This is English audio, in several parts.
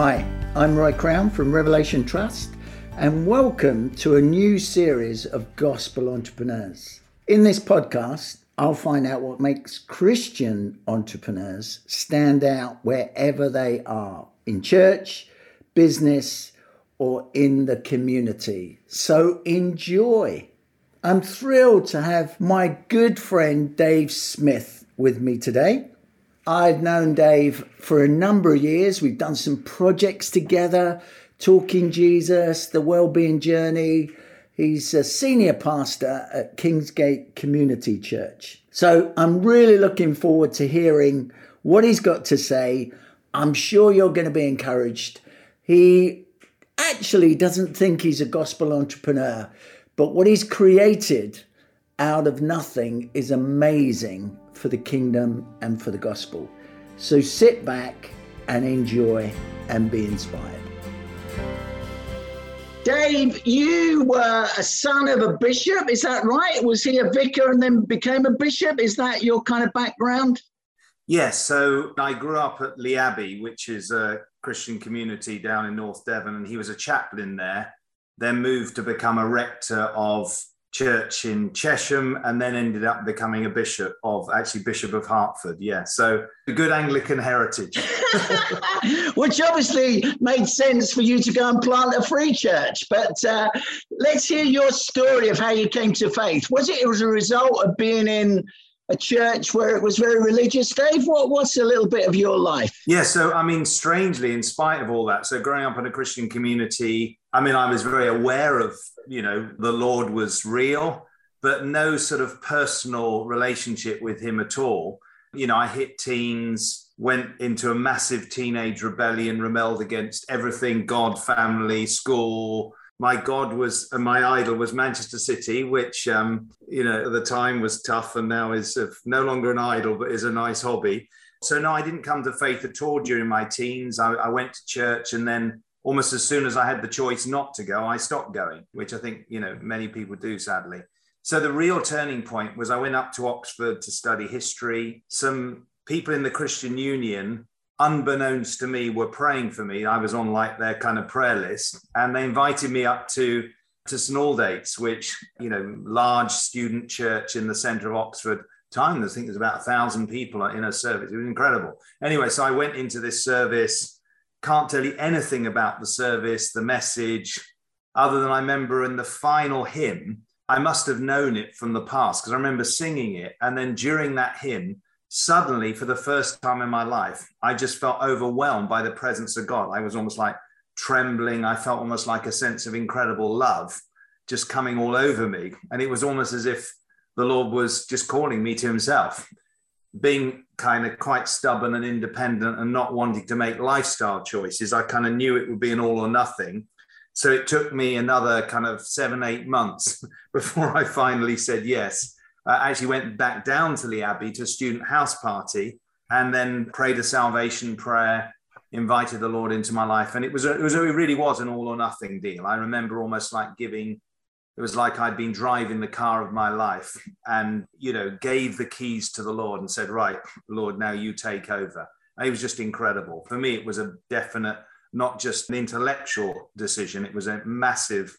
Hi, I'm Roy Crowne from Revelation Trust, and welcome to a new series of Gospel Entrepreneurs. In this podcast, I'll find out what makes Christian entrepreneurs stand out wherever they are in church, business, or in the community. So enjoy. I'm thrilled to have my good friend Dave Smith with me today. I've known Dave for a number of years. We've done some projects together, Talking Jesus, the Wellbeing Journey. He's a senior pastor at Kingsgate Community Church. So I'm really looking forward to hearing what he's got to say. I'm sure you're going to be encouraged. He actually doesn't think he's a gospel entrepreneur, but what he's created out of nothing is amazing for the kingdom and for the gospel. So sit back and enjoy and be inspired. Dave, you were a son of a bishop, is that right? Was he a vicar and then became a bishop? Is that your kind of background? Yes, so I grew up at Lee Abbey, which is a Christian community down in North Devon, and he was a chaplain there. Then moved to become a rector of church in Chesham, and then ended up becoming a bishop of actually Bishop of Hertford. Yeah, so a good Anglican heritage. Which obviously made sense for you to go and plant a free church. But uh, let's hear your story of how you came to faith. Was it, it was a result of being in a church where it was very religious, Dave? What, what's a little bit of your life? Yeah, so I mean, strangely, in spite of all that, so growing up in a Christian community, I mean, I was very aware of, you know, the Lord was real, but no sort of personal relationship with Him at all. You know, I hit teens, went into a massive teenage rebellion, rebelled against everything God, family, school, my god was and my idol was Manchester City, which um, you know at the time was tough and now is uh, no longer an idol, but is a nice hobby. So no, I didn't come to faith at all during my teens. I, I went to church and then almost as soon as I had the choice not to go, I stopped going, which I think you know many people do sadly. So the real turning point was I went up to Oxford to study history. Some people in the Christian Union unbeknownst to me, were praying for me. I was on like their kind of prayer list, and they invited me up to to St Aldate's, which you know, large student church in the centre of Oxford. Time, I think there's about a thousand people in a service. It was incredible. Anyway, so I went into this service. Can't tell you anything about the service, the message, other than I remember in the final hymn. I must have known it from the past because I remember singing it, and then during that hymn, suddenly, for the first time in my life, I just felt overwhelmed by the presence of God. I was almost like trembling. I felt almost like a sense of incredible love just coming all over me. And it was almost as if the Lord was just calling me to himself. Being kind of quite stubborn and independent and not wanting to make lifestyle choices, I kind of knew it would be an all or nothing. So it took me another kind of seven, eight months before I finally said yes uh, actually went back down to the Abbey to a student house party and then prayed a salvation prayer, invited the Lord into my life. And it was, a, it was, a, it really was an all or nothing deal. I remember almost like giving, it was like I'd been driving the car of my life and, you know, gave the keys to the Lord and said, right, Lord, now you take over. And it was just incredible. For me, it was a definite, not just an intellectual decision. It was a massive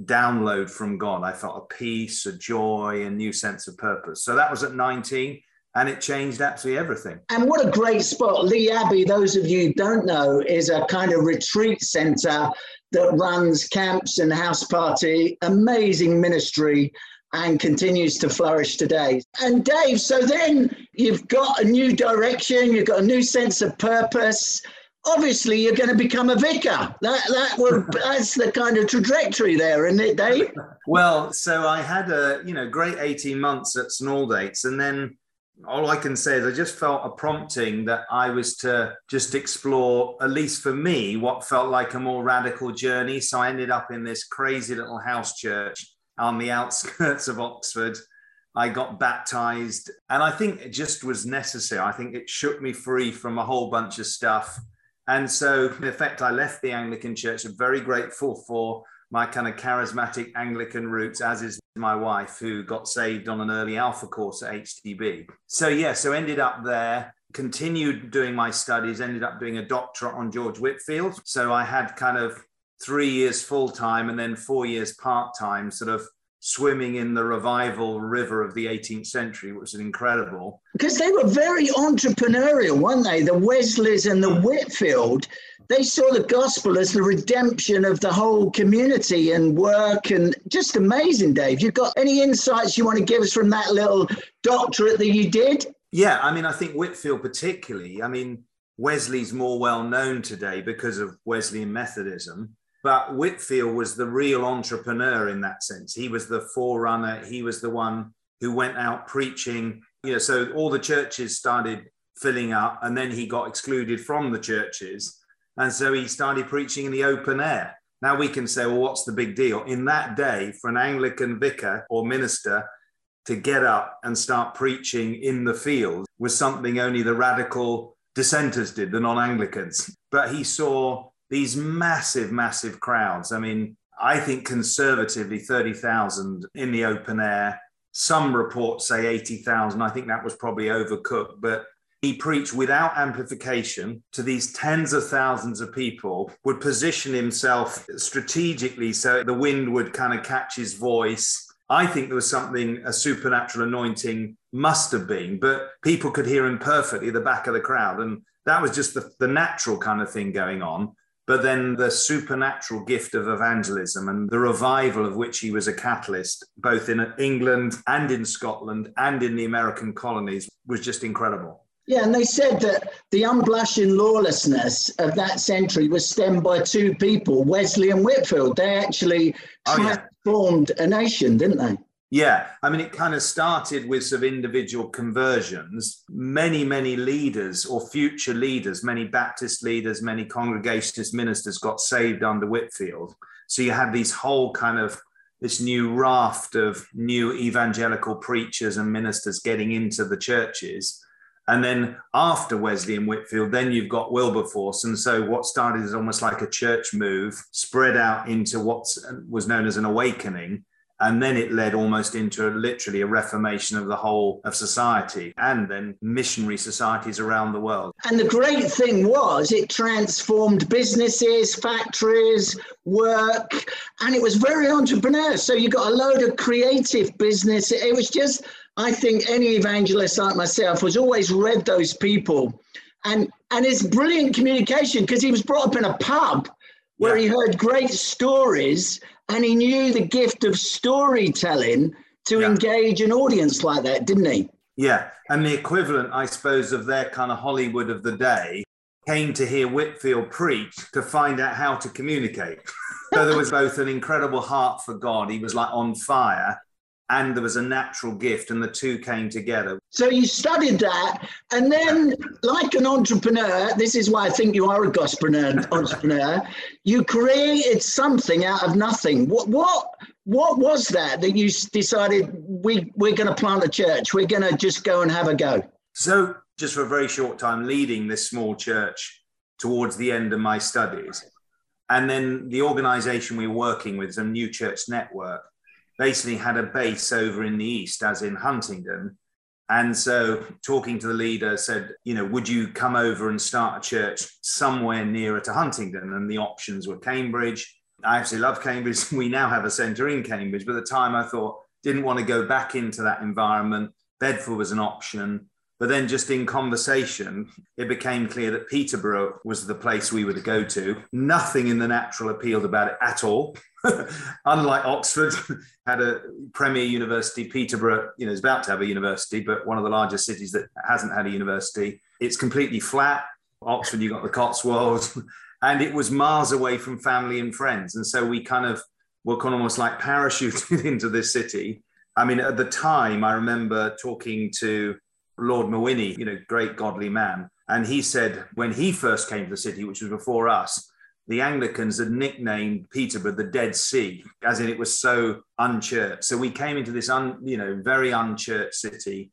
download from God. I felt a peace, a joy, a new sense of purpose. So that was at 19 and it changed absolutely everything. And what a great spot. Lee Abbey, those of you don't know, is a kind of retreat center that runs camps and house party, amazing ministry and continues to flourish today. And Dave, so then you've got a new direction, you've got a new sense of purpose obviously you're going to become a vicar. That that would that's the kind of trajectory there, isn't it, Dave? Well, so I had a you know great 18 months at St Aldate's, and then all I can say is I just felt a prompting that I was to just explore, at least for me, what felt like a more radical journey. So I ended up in this crazy little house church on the outskirts of Oxford. I got baptized, and I think it just was necessary. I think it shook me free from a whole bunch of stuff and so, in effect, I left the Anglican Church. I'm very grateful for my kind of charismatic Anglican roots, as is my wife, who got saved on an early Alpha course at HTB. So, yeah, so ended up there, continued doing my studies, ended up doing a doctorate on George Whitefield. So I had kind of three years full time and then four years part time, sort of swimming in the revival river of the 18th century, which is incredible. Because they were very entrepreneurial, weren't they? The Wesleys and the Whitefield, they saw the gospel as the redemption of the whole community and work and just amazing, Dave. You've got any insights you want to give us from that little doctorate that you did? Yeah, I mean, I think Whitefield particularly, I mean, Wesley's more well known today because of Wesleyan Methodism but Whitefield was the real entrepreneur in that sense. He was the forerunner. He was the one who went out preaching. You know, so all the churches started filling up, and then he got excluded from the churches, and so he started preaching in the open air. Now we can say, well, what's the big deal? In that day, for an Anglican vicar or minister to get up and start preaching in the field was something only the radical dissenters did, the non Anglicans. But he saw these massive, massive crowds. I mean, I think conservatively 30,000 in the open air. Some reports say 80,000. I think that was probably overcooked, but he preached without amplification to these tens of thousands of people, would position himself strategically so the wind would kind of catch his voice. I think there was something, a supernatural anointing must have been, but people could hear him perfectly the back of the crowd. And that was just the, the natural kind of thing going on but then the supernatural gift of evangelism and the revival of which he was a catalyst, both in England and in Scotland and in the American colonies, was just incredible. Yeah, and they said that the unblushing lawlessness of that century was stemmed by two people, Wesley and Whitefield. They actually oh, transformed yeah. a nation, didn't they? Yeah, I mean, it kind of started with some individual conversions. Many, many leaders or future leaders, many Baptist leaders, many Congregationalist ministers got saved under Whitefield. So you had these whole kind of this new raft of new evangelical preachers and ministers getting into the churches. And then after Wesley and Whitefield, then you've got Wilberforce. And so what started as almost like a church move spread out into what was known as an awakening and then it led almost into a, literally a reformation of the whole of society and then missionary societies around the world. And the great thing was it transformed businesses, factories, work, and it was very entrepreneurial. So you got a load of creative business. It was just, I think any evangelist like myself was always read those people. And and it's brilliant communication because he was brought up in a pub where yeah. he heard great stories and he knew the gift of storytelling to yeah. engage an audience like that, didn't he? Yeah. And the equivalent, I suppose, of their kind of Hollywood of the day came to hear Whitefield preach to find out how to communicate. so there was both an incredible heart for God, he was like on fire, and there was a natural gift, and the two came together. So you studied that, and then, like an entrepreneur, this is why I think you are a gospel entrepreneur. you created something out of nothing. What what what was that that you decided we we're going to plant a church? We're going to just go and have a go. So just for a very short time, leading this small church towards the end of my studies, and then the organisation we were working with, a new church network basically had a base over in the east, as in Huntingdon. And so, talking to the leader, said, you know, would you come over and start a church somewhere nearer to Huntingdon? And the options were Cambridge. I absolutely love Cambridge. We now have a centre in Cambridge, but at the time I thought, didn't want to go back into that environment. Bedford was an option. But then, just in conversation, it became clear that Peterborough was the place we were to go to. Nothing in the natural appealed about it at all. Unlike Oxford, had a premier university. Peterborough, you know, is about to have a university, but one of the largest cities that hasn't had a university. It's completely flat. Oxford, you got the Cotswolds, and it was miles away from family and friends. And so we kind of were kind of almost like parachuted into this city. I mean, at the time, I remember talking to Lord Mawhinney, you know, great godly man. And he said when he first came to the city, which was before us, the Anglicans had nicknamed Peterborough the Dead Sea, as in it was so unchurched. So we came into this, un, you know, very unchurched city.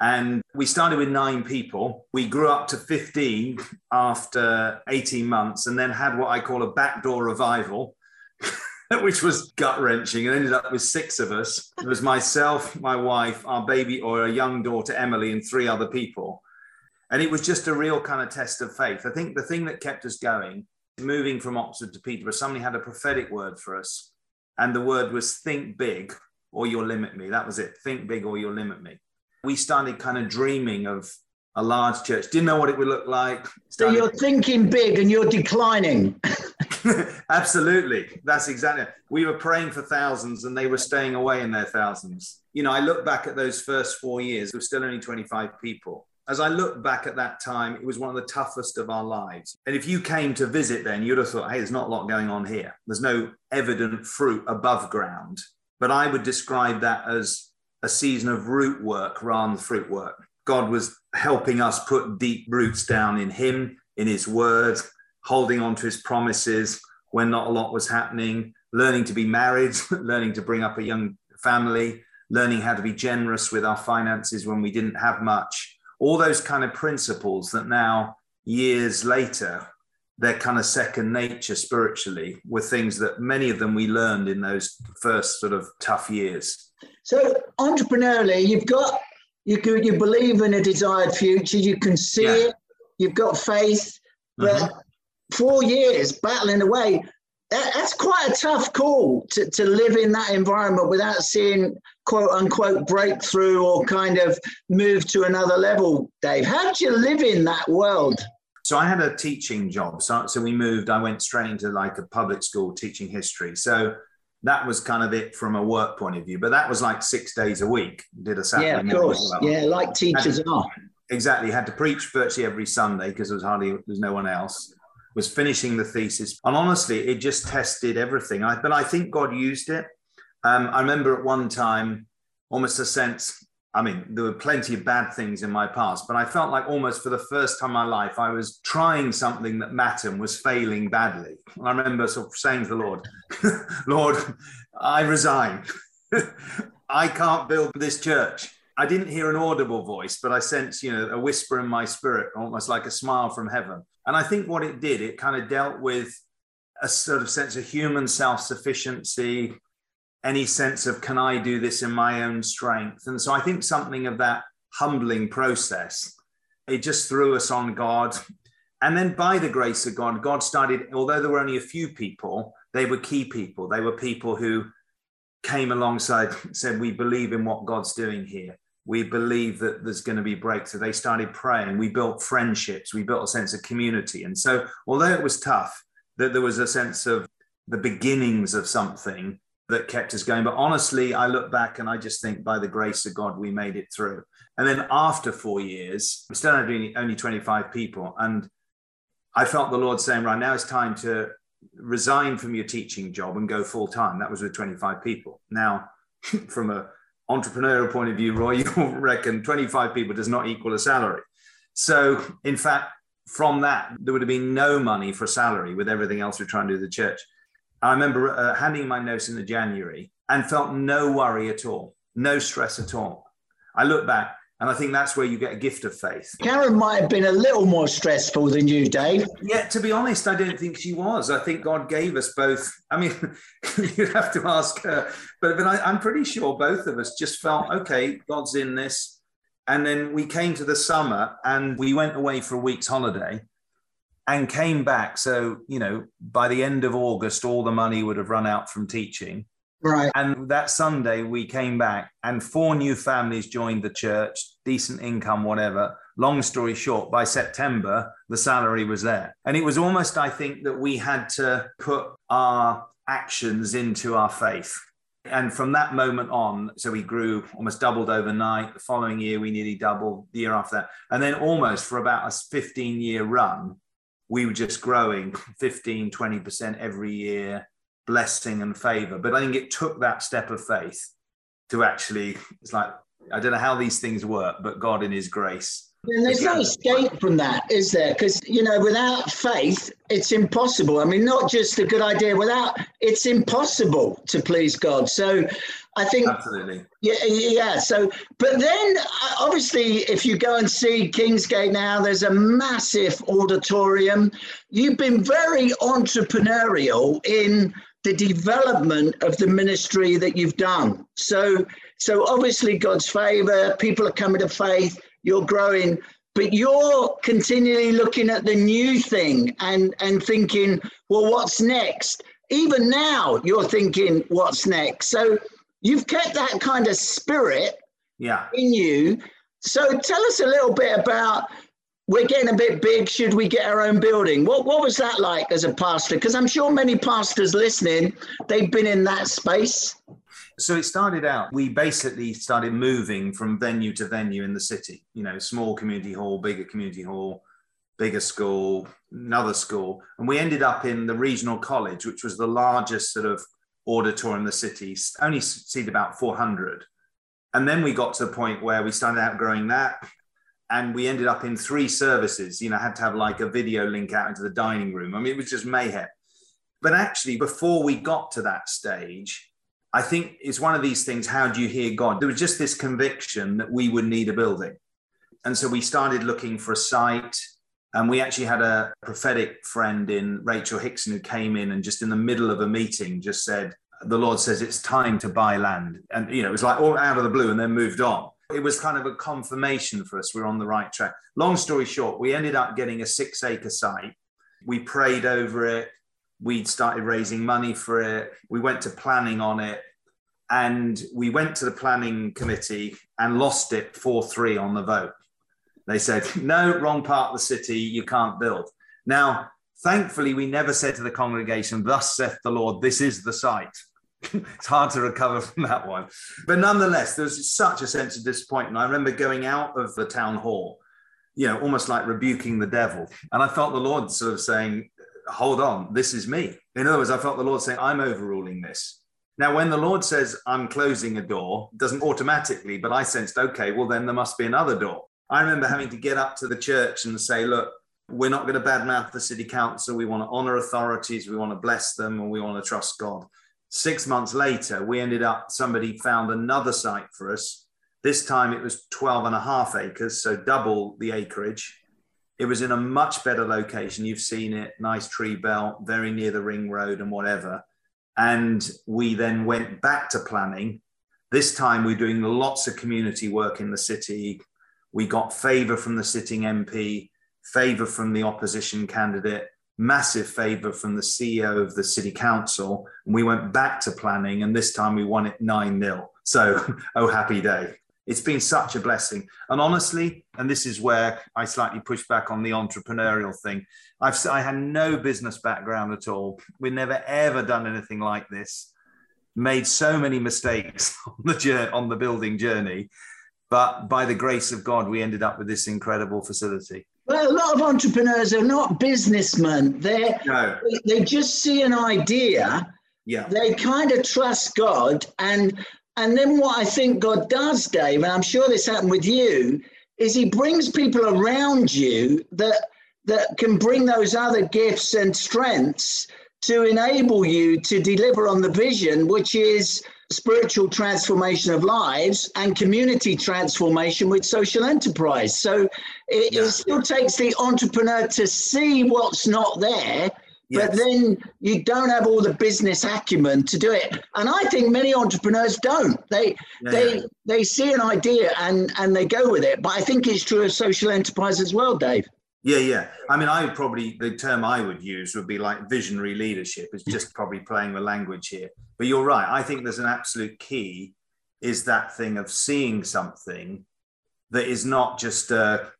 And we started with nine people. We grew up to 15 after 18 months and then had what I call a backdoor revival. which was gut wrenching and ended up with six of us. It was myself, my wife, our baby, or a young daughter, Emily, and three other people. And it was just a real kind of test of faith. I think the thing that kept us going, moving from Oxford to Peterborough, somebody had a prophetic word for us. And the word was think big or you'll limit me. That was it. Think big or you'll limit me. We started kind of dreaming of a large church. Didn't know what it would look like. Started... So you're thinking big and you're declining. Absolutely. That's exactly. It. We were praying for thousands and they were staying away in their thousands. You know, I look back at those first four years, there were still only 25 people. As I look back at that time, it was one of the toughest of our lives. And if you came to visit then, you'd have thought, hey, there's not a lot going on here. There's no evident fruit above ground. But I would describe that as a season of root work rather than fruit work. God was helping us put deep roots down in Him, in His Word, holding on to his promises when not a lot was happening, learning to be married, learning to bring up a young family, learning how to be generous with our finances when we didn't have much. All those kind of principles that now, years later, they're kind of second nature spiritually, were things that many of them we learned in those first sort of tough years. So, entrepreneurially, you've got you you believe in a desired future, you can see yeah. it, you've got faith, but mm-hmm four years battling away. That, that's quite a tough call to, to live in that environment without seeing quote unquote breakthrough or kind of move to another level. Dave, how did you live in that world? So I had a teaching job. So, so we moved, I went straight into like a public school teaching history. So that was kind of it from a work point of view. But that was like six days a week. Did a Saturday yeah, of course. Well. Yeah, like teachers had, are. Exactly. Had to preach virtually every Sunday because there was hardly there's no one else was finishing the thesis. And honestly, it just tested everything. I, but I think God used it. Um, I remember at one time, almost a sense, I mean, there were plenty of bad things in my past, but I felt like almost for the first time in my life, I was trying something that mattered and was failing badly. And I remember sort of saying to the Lord, Lord, I resign. I can't build this church. I didn't hear an audible voice, but I sensed, you know, a whisper in my spirit, almost like a smile from heaven. And I think what it did, it kind of dealt with a sort of sense of human self sufficiency, any sense of, can I do this in my own strength? And so I think something of that humbling process, it just threw us on God. And then by the grace of God, God started, although there were only a few people, they were key people. They were people who came alongside, said, We believe in what God's doing here we believe that there's going to be breakthrough. They started praying. We built friendships. We built a sense of community. And so, although it was tough, that there was a sense of the beginnings of something that kept us going. But honestly, I look back and I just think by the grace of God, we made it through. And then after four years, we still had only 25 people. And I felt the Lord saying, right now it's time to resign from your teaching job and go full time. That was with 25 people. Now, from a entrepreneurial point of view, Roy, you'll reckon 25 people does not equal a salary. So, in fact, from that, there would have been no money for salary with everything else we're trying to do the church. I remember uh, handing my notes in the January and felt no worry at all, no stress at all. I look back and I think that's where you get a gift of faith. Karen might have been a little more stressful than you, Dave. Yeah, to be honest, I don't think she was. I think God gave us both. I mean, you'd have to ask her, but, but I, I'm pretty sure both of us just felt, okay, God's in this. And then we came to the summer and we went away for a week's holiday and came back. So, you know, by the end of August, all the money would have run out from teaching. Right. And that Sunday, we came back, and four new families joined the church, decent income, whatever. Long story short, by September, the salary was there. And it was almost, I think, that we had to put our actions into our faith. And from that moment on, so we grew almost doubled overnight. The following year, we nearly doubled the year after that. And then almost for about a 15 year run, we were just growing 15, 20% every year blessing and favor. But I think it took that step of faith to actually, it's like, I don't know how these things work, but God in His grace. And there's no escape from that, is there? Because, you know, without faith, it's impossible. I mean, not just a good idea, without it's impossible to please God. So I think. Absolutely. Yeah, yeah. So, but then uh, obviously, if you go and see Kingsgate now, there's a massive auditorium. You've been very entrepreneurial in the development of the ministry that you've done. So, so obviously God's favor, people are coming to faith, you're growing. but you're continually looking at the new thing and and thinking, well, what's next? Even now, you're thinking, what's next? So you've kept that kind of spirit yeah. in you. So tell us a little bit about we're getting a bit big. Should we get our own building? What what was that like as a pastor? Because I'm sure many pastors listening, they've been in that space. So it started out, we basically started moving from venue to venue in the city, you know, small community hall, bigger community hall, bigger school, another school. And we ended up in the regional college, which was the largest sort of auditorium in the city, only seated about 400. And then we got to the point where we started outgrowing that. And we ended up in three services, you know, had to have like a video link out into the dining room. I mean, it was just mayhem. But actually, before we got to that stage, I think it's one of these things. How do you hear God? There was just this conviction that we would need a building. And so we started looking for a site. And we actually had a prophetic friend in Rachel Hickson who came in and just in the middle of a meeting just said, The Lord says it's time to buy land. And, you know, it was like all out of the blue and then moved on. It was kind of a confirmation for us. We we're on the right track. Long story short, we ended up getting a six acre site. We prayed over it we'd started raising money for it. We went to planning on it. And we went to the planning committee and lost it 4 3 on the vote. They said, no, wrong part of the city, you can't build. Now, thankfully, we never said to the congregation, Thus saith the Lord, this is the site. it's hard to recover from that one. But nonetheless, there was such a sense of disappointment. I remember going out of the town hall, you know, almost like rebuking the devil. And I felt the Lord sort of saying, hold on, this is me. In other words, I felt the Lord saying, I'm overruling this. Now, when the Lord says, I'm closing a door, it doesn't automatically, but I sensed, okay, well, then there must be another door. I remember having to get up to the church and say, look, we're not going to badmouth the city council. We want to honor authorities. We want to bless them and we want to trust God. Six months later, we ended up, somebody found another site for us. This time it was 12 and a half acres, so double the acreage. It was in a much better location. You've seen it, nice tree belt, very near the ring road and whatever. And we then went back to planning. This time we're doing lots of community work in the city. We got favor from the sitting MP, favor from the opposition candidate, massive favor from the CEO of the city council. And we went back to planning, and this time we won it 9 0. So, oh, happy day. It's been such a blessing. And honestly, and this is where I slightly push back on the entrepreneurial thing. I've I had no business background at all. We've never ever done anything like this. Made so many mistakes on the journey, on the building journey, but by the grace of God, we ended up with this incredible facility. Well, a lot of entrepreneurs are not businessmen. They no. they just see an idea. Yeah. They kind of trust God and and then what I think God does, Dave, and I'm sure this happened with you, is he brings people around you that that can bring those other gifts and strengths to enable you to deliver on the vision, which is spiritual transformation of lives and community transformation with social enterprise. So it, yeah. it still takes the entrepreneur to see what's not there Yes. But then you don't have all the business acumen to do it. And I think many entrepreneurs don't. They yeah, they they see an idea and and they go with it. But I think it's true of social enterprise as well, Dave. Yeah, yeah. I mean, I would probably the term I would use would be like visionary leadership. Is just probably playing the language here. But you're right. I think there's an absolute key is that thing of seeing something that is not just a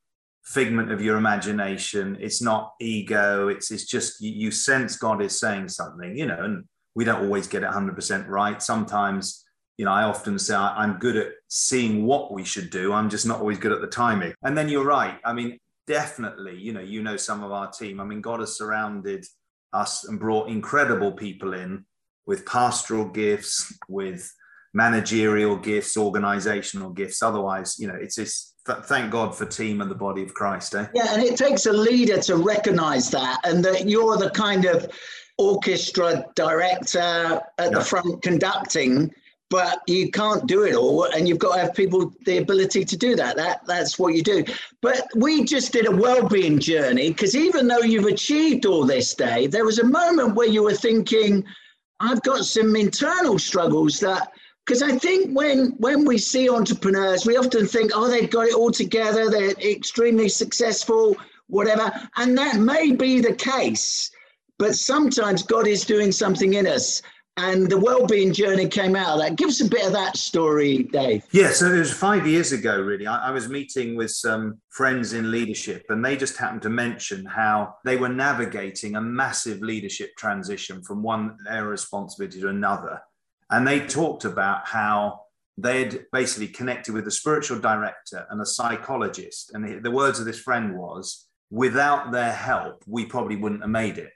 figment of your imagination. It's not ego. It's it's just you, you sense God is saying something, you know, and we don't always get it 100% right. Sometimes, you know, I often say I'm good at seeing what we should do. I'm just not always good at the timing. And then you're right. I mean, definitely, you know, you know some of our team. I mean, God has surrounded us and brought incredible people in with pastoral gifts, with managerial gifts, organizational gifts. Otherwise, you know, it's this thank God for team and the body of Christ. Eh? Yeah, and it takes a leader to recognize that, and that you're the kind of orchestra director at yeah. the front conducting. But you can't do it all, and you've got to have people the ability to do that. That that's what you do. But we just did a well-being journey because even though you've achieved all this, day, there was a moment where you were thinking, "I've got some internal struggles that because I think when when we see entrepreneurs, we often think, oh, they've got it all together, they're extremely successful, whatever, and that may be the case. But sometimes God is doing something in us. And the well-being journey came out of that. Give us a bit of that story, Dave. Yeah, so it was five years ago, really. I, I was meeting with some friends in leadership, and they just happened to mention how they were navigating a massive leadership transition from one area responsibility to another and they talked about how they'd basically connected with a spiritual director and a psychologist. And the, the words of this friend was, without their help, we probably wouldn't have made it.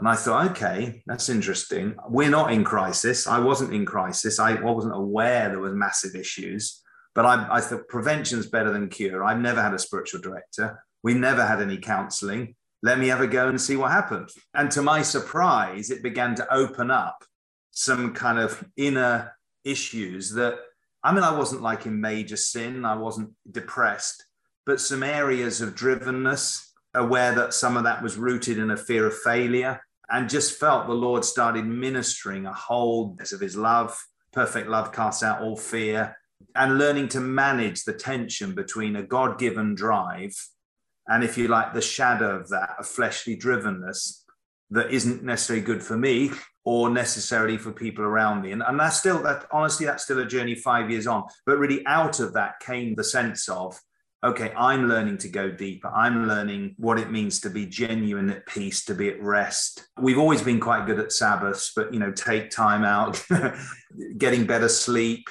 And I thought, okay, that's interesting. We're not in crisis. I wasn't in crisis. I wasn't aware there was massive issues. But I, I thought prevention is better than cure. I've never had a spiritual director. We never had any counseling. Let me have a go and see what happens. And to my surprise, it began to open up some kind of inner issues that I mean, I wasn't like in major sin, I wasn't depressed, but some areas of drivenness, aware that some of that was rooted in a fear of failure, and just felt the Lord started ministering a whole of his love. Perfect love casts out all fear, and learning to manage the tension between a God given drive and, if you like, the shadow of that, a fleshly drivenness that isn't necessarily good for me or necessarily for people around me. And, and that's still that honestly, that's still a journey five years on. But really out of that came the sense of, okay, I'm learning to go deeper. I'm learning what it means to be genuine at peace, to be at rest. We've always been quite good at Sabbaths, but you know, take time out, getting better sleep.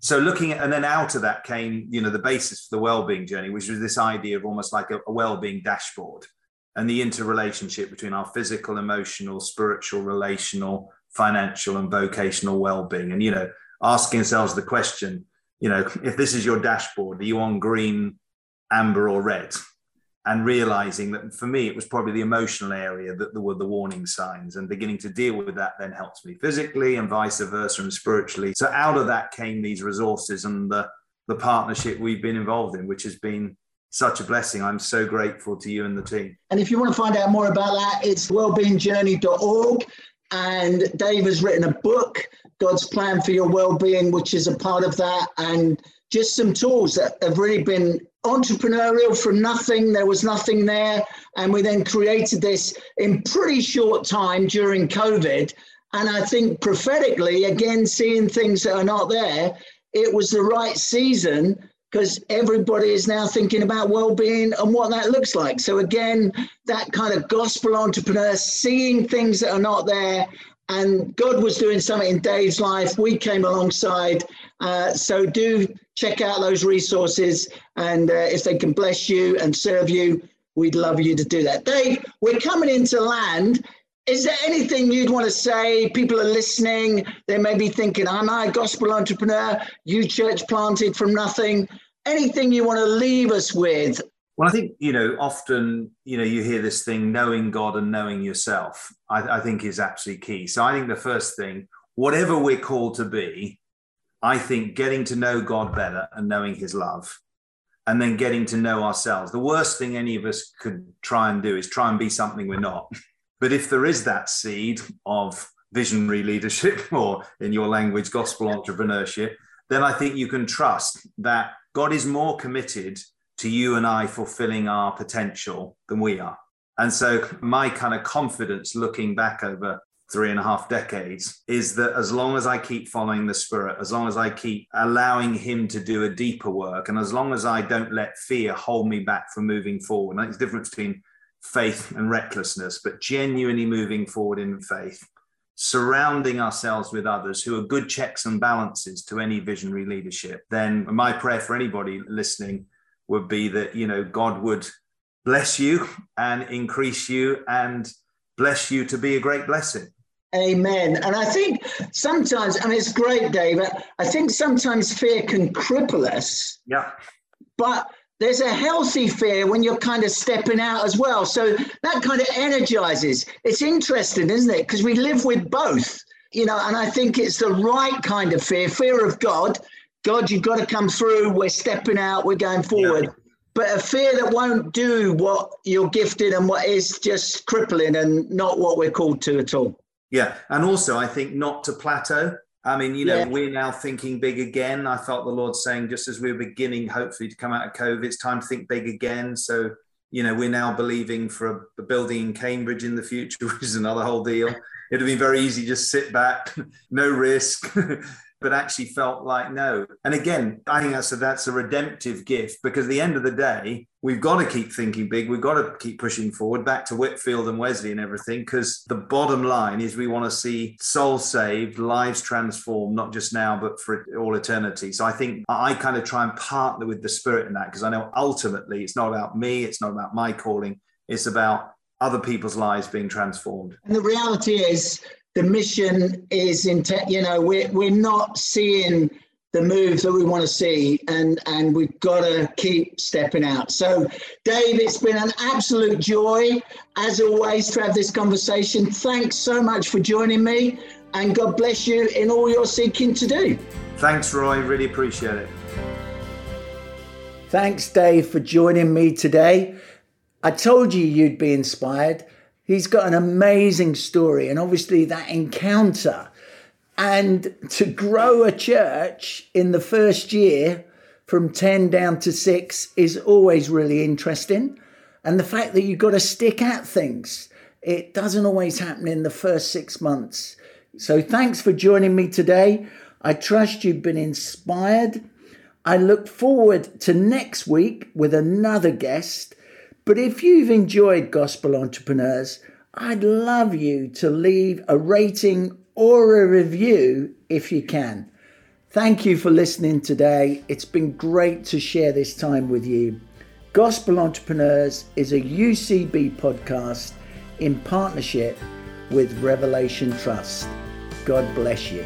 So looking at, and then out of that came, you know, the basis for the well-being journey, which was this idea of almost like a, a well-being dashboard and the interrelationship between our physical, emotional, spiritual, relational, financial, and vocational well-being. And you know, asking ourselves the question, you know, if this is your dashboard, are you on green, amber, or red? And realizing that for me, it was probably the emotional area that there were the warning signs, and beginning to deal with that then helps me physically and vice versa and spiritually. So out of that came these resources and the the partnership we've been involved in, which has been such a blessing. I'm so grateful to you and the team. And if you want to find out more about that, it's wellbeingjourney.org. And Dave has written a book, God's Plan for Your Wellbeing, which is a part of that. And just some tools that have really been entrepreneurial from nothing. There was nothing there. And we then created this in pretty short time during COVID. And I think prophetically, again, seeing things that are not there, it was the right season because everybody is now thinking about well-being and what that looks like so again that kind of gospel entrepreneur seeing things that are not there and god was doing something in dave's life we came alongside uh, so do check out those resources and uh, if they can bless you and serve you we'd love you to do that dave we're coming into land is there anything you'd want to say? People are listening. They may be thinking, Am I a gospel entrepreneur? You church planted from nothing. Anything you want to leave us with? Well, I think, you know, often, you know, you hear this thing, knowing God and knowing yourself, I, I think is absolutely key. So I think the first thing, whatever we're called to be, I think getting to know God better and knowing his love and then getting to know ourselves. The worst thing any of us could try and do is try and be something we're not. But if there is that seed of visionary leadership, or in your language, gospel entrepreneurship, then I think you can trust that God is more committed to you and I fulfilling our potential than we are. And so, my kind of confidence looking back over three and a half decades is that as long as I keep following the Spirit, as long as I keep allowing Him to do a deeper work, and as long as I don't let fear hold me back from moving forward, I think the difference between faith and recklessness, but genuinely moving forward in faith, surrounding ourselves with others who are good checks and balances to any visionary leadership, then my prayer for anybody listening would be that, you know, God would bless you and increase you and bless you to be a great blessing. Amen. And I think sometimes, and it's great, David. I think sometimes fear can cripple us. Yeah. But there's a healthy fear when you're kind of stepping out as well. So that kind of energizes. It's interesting, isn't it? Because we live with both, you know, and I think it's the right kind of fear fear of God. God, you've got to come through. We're stepping out, we're going forward. Yeah. But a fear that won't do what you're gifted and what is just crippling and not what we're called to at all. Yeah. And also, I think not to plateau. I mean, you know, yeah. we're now thinking big again. I felt the Lord saying, just as we we're beginning, hopefully, to come out of COVID, it's time to think big again. So, you know, we're now believing for a, a building in Cambridge in the future, which is another whole deal. It'd have been very easy just sit back, no risk. but actually felt like no. And again, I think that's a, that's a redemptive gift because at the end of the day, we've got to keep thinking big. We've got to keep pushing forward back to Whitefield and Wesley and everything because the bottom line is we want to see souls saved, lives transformed, not just now, but for all eternity. So I think I kind of try and partner with the spirit in that because I know ultimately it's not about me, it's not about my calling, it's about other people's lives being transformed. And the reality is, the mission is in you know we're, we're not seeing the moves that we want to see and and we've got to keep stepping out. So dave it's been an absolute joy as always to have this conversation. Thanks so much for joining me and god bless you in all you're seeking to do. Thanks roy. Really appreciate it. Thanks dave for joining me today. I told you you'd be inspired He's got an amazing story, and obviously that encounter. And to grow a church in the first year from 10 down to six is always really interesting. And the fact that you've got to stick at things, it doesn't always happen in the first six months. So thanks for joining me today. I trust you've been inspired. I look forward to next week with another guest but if you've enjoyed Gospel Entrepreneurs, I'd love you to leave a rating or a review if you can. Thank you for listening today. It's been great to share this time with you. Gospel Entrepreneurs is a UCB podcast in partnership with Revelation Trust. God bless you.